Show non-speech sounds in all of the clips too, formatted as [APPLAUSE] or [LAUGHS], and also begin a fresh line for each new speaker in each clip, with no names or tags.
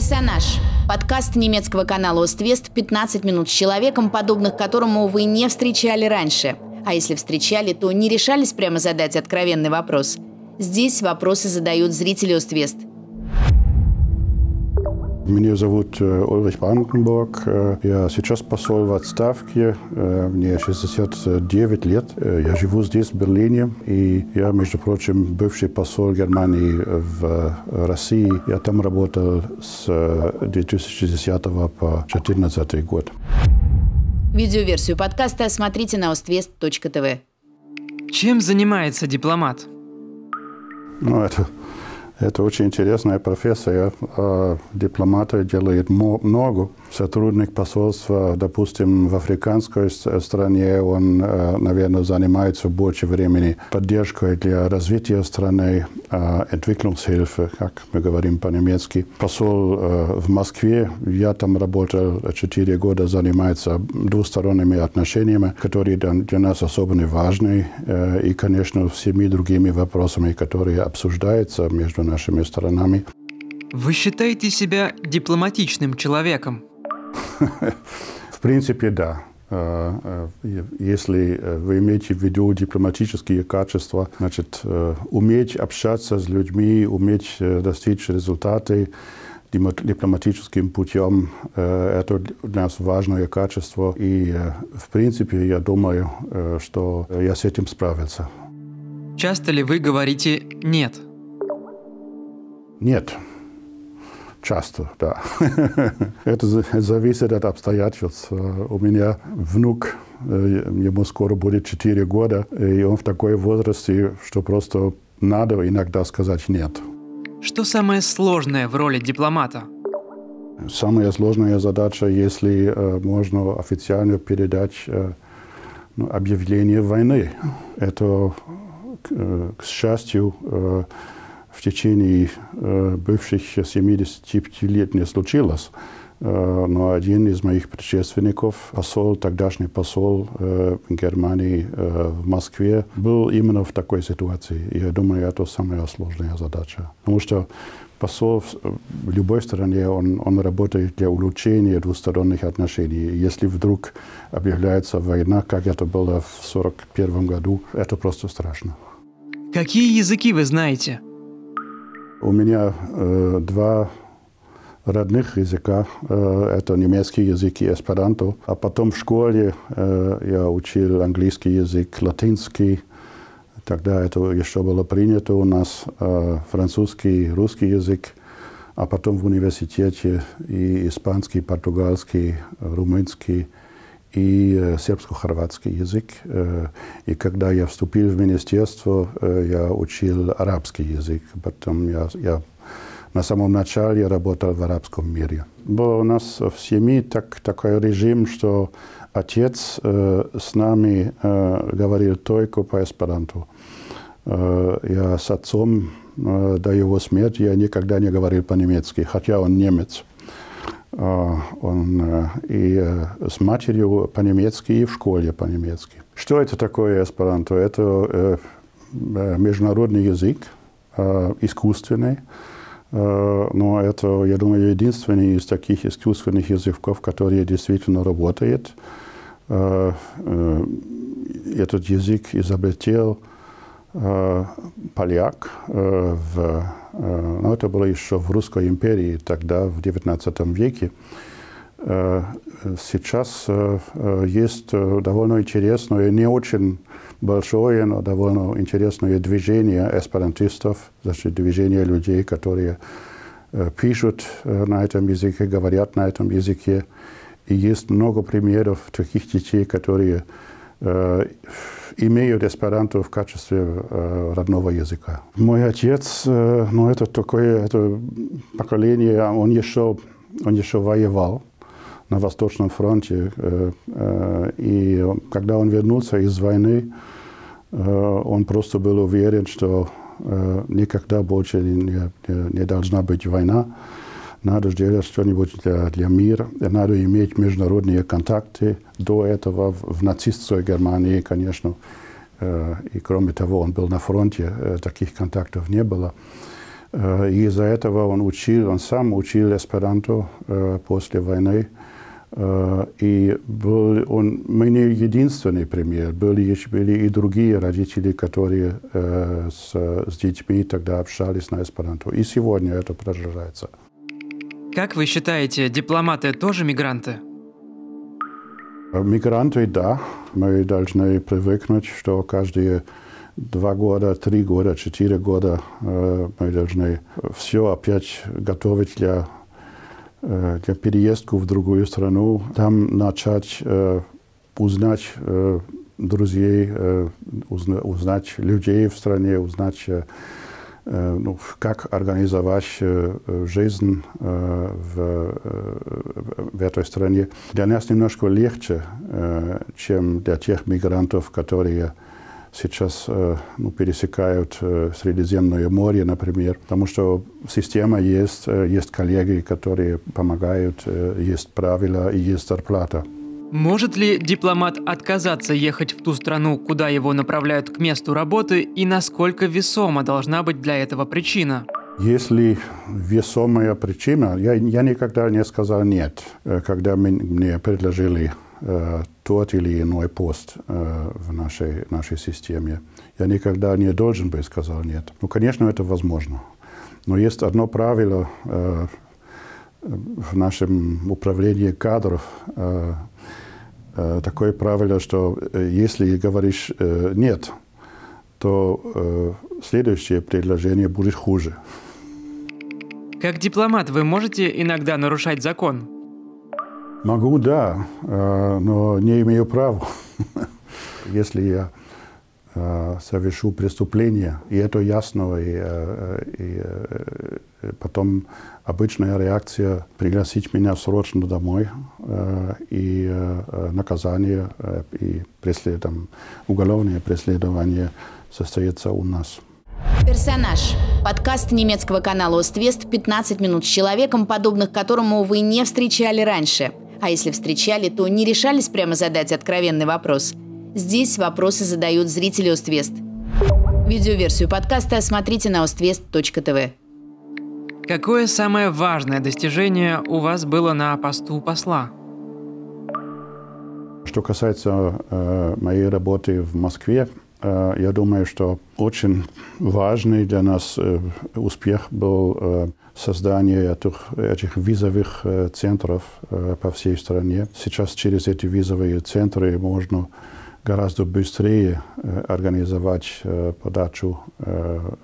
Персонаж. Подкаст немецкого канала «Оствест» 15 минут с человеком, подобных которому вы не встречали раньше. А если встречали, то не решались прямо задать откровенный вопрос. Здесь вопросы задают зрители «Оствест».
Меня зовут Ульрich Brandenburg. Я сейчас посол в отставке. Мне 69 лет. Я живу здесь, в Берлине. И я, между прочим, бывший посол Германии в России. Я там работал с 2010 по 2014 год.
Видеоверсию подкаста смотрите на ostvest.tv.
Чем занимается дипломат?
Ну, это это очень интересная профессия. А дипломаты делают много. Сотрудник посольства, допустим, в африканской стране, он, наверное, занимается больше времени поддержкой для развития страны, Entwicklungshilfe, как мы говорим по-немецки. Посол в Москве, я там работал 4 года, занимается двусторонними отношениями, которые для нас особенно важны, и, конечно, всеми другими вопросами, которые обсуждаются между нашими сторонами.
Вы считаете себя дипломатичным человеком?
В принципе, да. Если вы имеете в виду дипломатические качества, значит, уметь общаться с людьми, уметь достичь результаты дипломатическим путем, это для нас важное качество. И, в принципе, я думаю, что я с этим справился.
Часто ли вы говорите «нет»?
Нет. Часто, да. [LAUGHS] Это зависит от обстоятельств. У меня внук, ему скоро будет 4 года, и он в такой возрасте, что просто надо иногда сказать «нет».
Что самое сложное в роли дипломата?
Самая сложная задача, если можно официально передать ну, объявление войны. Это, к счастью, в течение бывших 75 лет не случилось. Но один из моих предшественников, посол, тогдашний посол в Германии, в Москве, был именно в такой ситуации. Я думаю, это самая сложная задача. Потому что посол в любой стране, он, он работает для улучшения двусторонних отношений. Если вдруг объявляется война, как это было в 1941 году, это просто страшно.
Какие языки вы знаете?
У меня э, два родных языка. Э, это немецкий язык и эсперанто. А потом в школе э, я учил английский язык, латинский. Тогда это еще было принято у нас. Э, французский, русский язык. А потом в университете и испанский, португальский, румынский и э, сербско-хорватский язык. Э, и когда я вступил в министерство, э, я учил арабский язык. Потом я, я на самом начале работал в арабском мире. Был у нас в семье так, такой режим, что отец с нами говорил только по эсперанту. Э, я с отцом до его смерти я никогда не говорил по-немецки, хотя он немец. Он и с матерью по-немецки, и в школе по-немецки. Что это такое эсперанто? Это международный язык, искусственный. Но это, я думаю, единственный из таких искусственных языков, который действительно работает. Этот язык изобретел поляк в но это было еще в Русской империи, тогда, в XIX веке. Сейчас есть довольно интересное, не очень большое, но довольно интересное движение эсперантистов, значит, движение людей, которые пишут на этом языке, говорят на этом языке. И есть много примеров таких детей, которые имеют эсперанто в качестве э, родного языка. Мой отец, э, ну это такое это поколение, он еще, он еще воевал на Восточном фронте. Э, э, и когда он вернулся из войны, э, он просто был уверен, что э, никогда больше не, не, не должна быть война надо сделать что-нибудь для, для мира, надо иметь международные контакты. До этого в, в нацистской Германии, конечно, э, и кроме того, он был на фронте, э, таких контактов не было. Э, из-за этого он учил, он сам учил эсперанто э, после войны. Э, и был он, мы не единственный пример. Были, были и другие родители, которые с, с детьми тогда общались на эсперанто. И сегодня это продолжается.
Как вы считаете, дипломаты тоже мигранты?
Мигранты, да. Мы должны привыкнуть, что каждые два года, три года, четыре года э, мы должны все опять готовить для, э, для переездку в другую страну, там начать э, узнать друзей, узнать людей в стране, узнать, ну, как организовать жизнь в, в этой стране. Для нас немножко легче, чем для тех мигрантов, которые сейчас э, ну, пересекают э, Средиземное море, например, потому что система есть, э, есть коллеги, которые помогают, есть правила и есть зарплата.
Может ли дипломат отказаться ехать в ту страну, куда его направляют к месту работы, и насколько весома должна быть для этого причина?
Если весомая причина, я, я никогда не сказал нет, когда мне предложили э, тот или иной пост э, в нашей, нашей системе. Я никогда не должен бы сказал нет. Ну, конечно, это возможно. Но есть одно правило э, в нашем управлении кадров. Э, э, такое правило, что э, если говоришь э, нет, то э, следующее предложение будет хуже.
Как дипломат вы можете иногда нарушать закон?
Могу, да, э, но не имею права. [LAUGHS] Если я э, совершу преступление, и это ясно, и, э, и потом обычная реакция пригласить меня срочно домой, и наказание, и преслед... уголовное преследование состоится у нас.
Персонаж. Подкаст немецкого канала «Оствест» 15 минут с человеком, подобных которому вы не встречали раньше – а если встречали, то не решались прямо задать откровенный вопрос. Здесь вопросы задают зрители Оствест. Видеоверсию подкаста смотрите на ostvest.tv.
Какое самое важное достижение у вас было на посту посла?
Что касается э, моей работы в Москве, э, я думаю, что очень важный для нас э, успех был э, создание этих, этих визовых э, центров э, по всей стране. Сейчас через эти визовые центры можно гораздо быстрее э, организовать подачу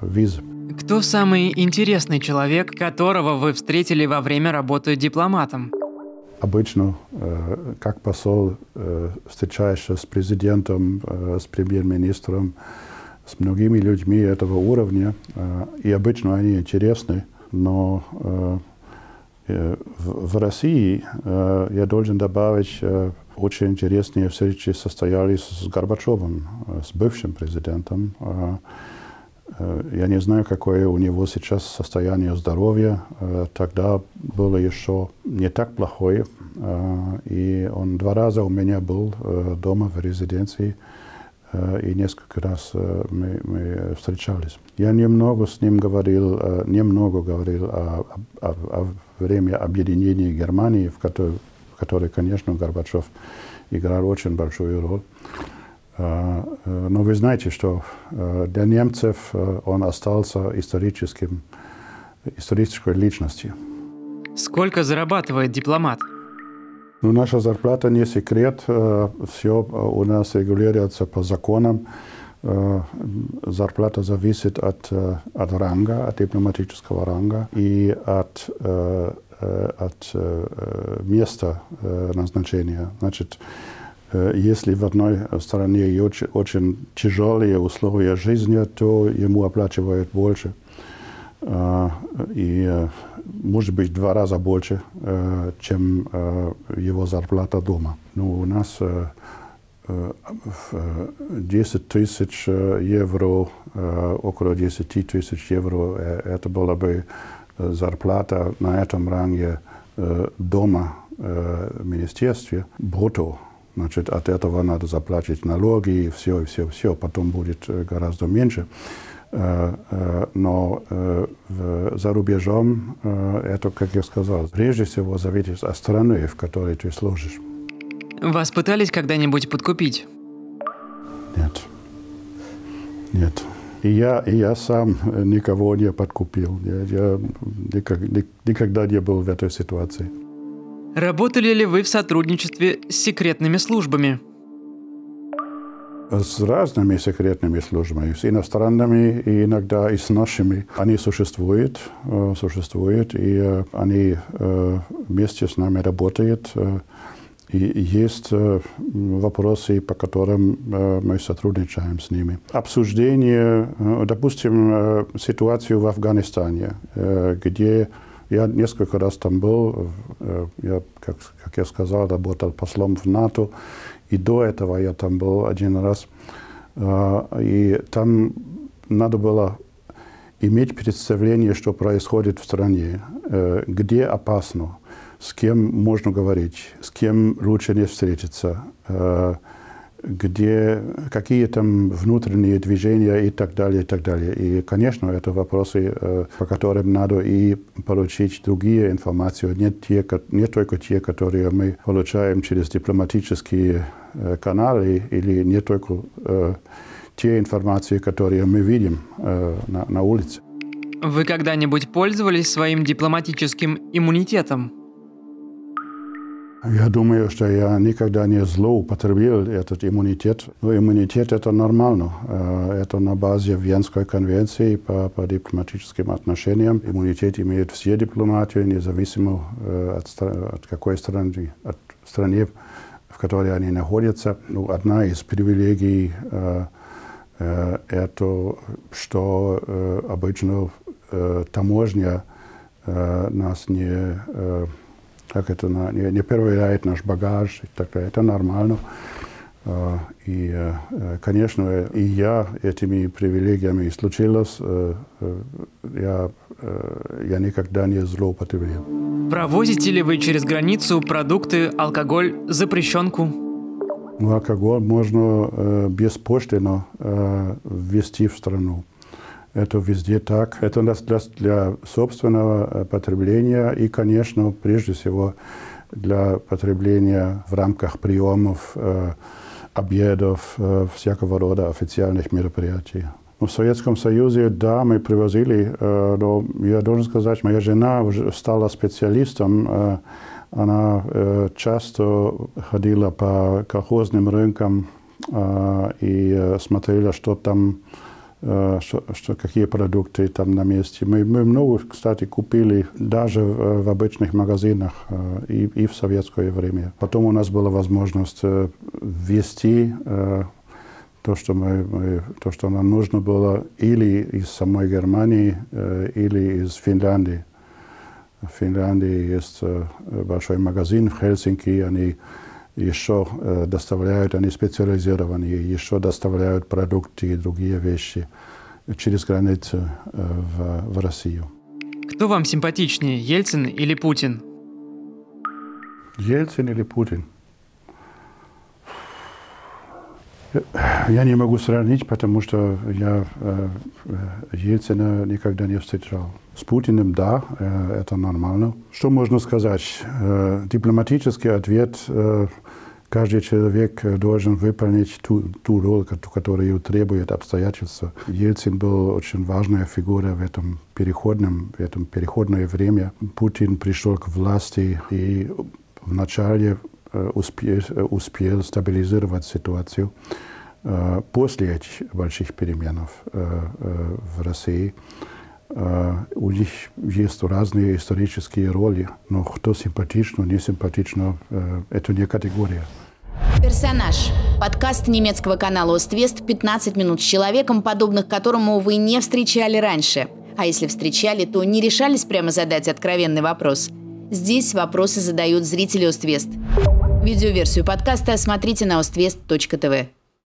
виз.
Кто самый интересный человек, которого вы встретили во время работы дипломатом?
Обычно, как посол, встречаешься с президентом, с премьер-министром, с многими людьми этого уровня, и обычно они интересны но э, э, в, России э, я должен добавить, э, очень интересные встречи состоялись с Горбачевым, э, с бывшим президентом. Я не знаю, какое у него сейчас состояние здоровья. Тогда было еще не так плохое. И он два раза у меня был дома в резиденции. Э, и несколько раз э, мы, мы встречались. Я немного с ним говорил, э, немного говорил о, о, о время объединения Германии, в которой, в которой, конечно, Горбачев играл очень большую роль. Но вы знаете, что для немцев он остался историческим, исторической личностью.
Сколько зарабатывает дипломат?
Ну, наша зарплата не секрет. Все у нас регулируется по законам. Зарплата зависит от, от ранга, от дипломатического ранга и от, от места назначения. Значит, если в одной стране очень, очень тяжелые условия жизни, то ему оплачивают больше. И может быть, два раза больше, э, чем э, его зарплата дома. Ну, у нас 10 тысяч евро, около 10 тысяч евро, это была бы зарплата на этом ранге дома в министерстве, брутто. Значит, от этого надо заплатить налоги и все, и все, все. Потом будет гораздо меньше. Но за рубежом это, как я сказал, прежде всего зависит от страны, в которой ты служишь.
Вас пытались когда-нибудь подкупить?
Нет. Нет. И я, и я сам никого не подкупил. Я, я никак, никогда не был в этой ситуации.
Работали ли вы в сотрудничестве с секретными службами?
С разными секретными службами, с иностранными и иногда и с нашими. Они существуют, э, существуют, и э, они э, вместе с нами работают. И есть вопросы, по которым мы сотрудничаем с ними. Обсуждение, допустим, ситуацию в Афганистане, где я несколько раз там был, я, как, как я сказал, работал послом в НАТО, и до этого я там был один раз. И там надо было иметь представление, что происходит в стране, где опасно, с кем можно говорить, с кем лучше не встретиться, где какие там внутренние движения и так далее, и так далее. И, конечно, это вопросы, по которым надо и получить другие информации, не, те, не только те, которые мы получаем через дипломатические каналы, или не только те информации, которые мы видим на, на улице.
Вы когда-нибудь пользовались своим дипломатическим иммунитетом?
Я думаю, что я никогда не злоупотребил этот иммунитет. Но иммунитет – это нормально. Это на базе Венской конвенции по, по дипломатическим отношениям. Иммунитет имеют все дипломаты, независимо от, от какой страны, от страны, в которой они находятся. Ну, одна из привилегий это, что обычно таможня нас не как это, не, не проверяет наш багаж и так далее. Это нормально. И, конечно, и я этими привилегиями случилось, я, я никогда не злоупотребил.
Провозите ли вы через границу продукты, алкоголь, запрещенку?
Ну, алкоголь можно беспошлино ввести в страну. Это везде так. Это для, для собственного э, потребления и, конечно, прежде всего для потребления в рамках приемов, э, обедов, э, всякого рода официальных мероприятий. В Советском Союзе, да, мы привозили, э, но я должен сказать, моя жена уже стала специалистом. Э, она э, часто ходила по колхозным рынкам э, и э, смотрела, что там что, что, какие продукты там на месте. Мы, мы много, кстати, купили даже в, в обычных магазинах и, и в советское время. Потом у нас была возможность ввести то, что, мы, мы, то, что нам нужно было или из самой Германии, или из Финляндии. В Финляндии есть большой магазин в Хельсинки, они еще доставляют, они специализированные, еще доставляют продукты и другие вещи через границу в, в Россию.
Кто вам симпатичнее, Ельцин или Путин?
Ельцин или Путин? Я не могу сравнить, потому что я э, Ельцина никогда не встречал. С Путиным, да, э, это нормально. Что можно сказать? Э, дипломатический ответ э, каждый человек должен выполнить ту, ту роль, которую требует обстоятельства. Ельцин был очень важная фигура в этом переходном, в этом переходное время. Путин пришел к власти и вначале успел, успел стабилизировать ситуацию. После этих больших перемен в России у них есть разные исторические роли, но кто симпатично, не симпатично, это не категория.
Персонаж. Подкаст немецкого канала «Оствест» 15 минут с человеком, подобных которому вы не встречали раньше. А если встречали, то не решались прямо задать откровенный вопрос. Здесь вопросы задают зрители «Оствест». Видеоверсию подкаста смотрите на oствест.тв.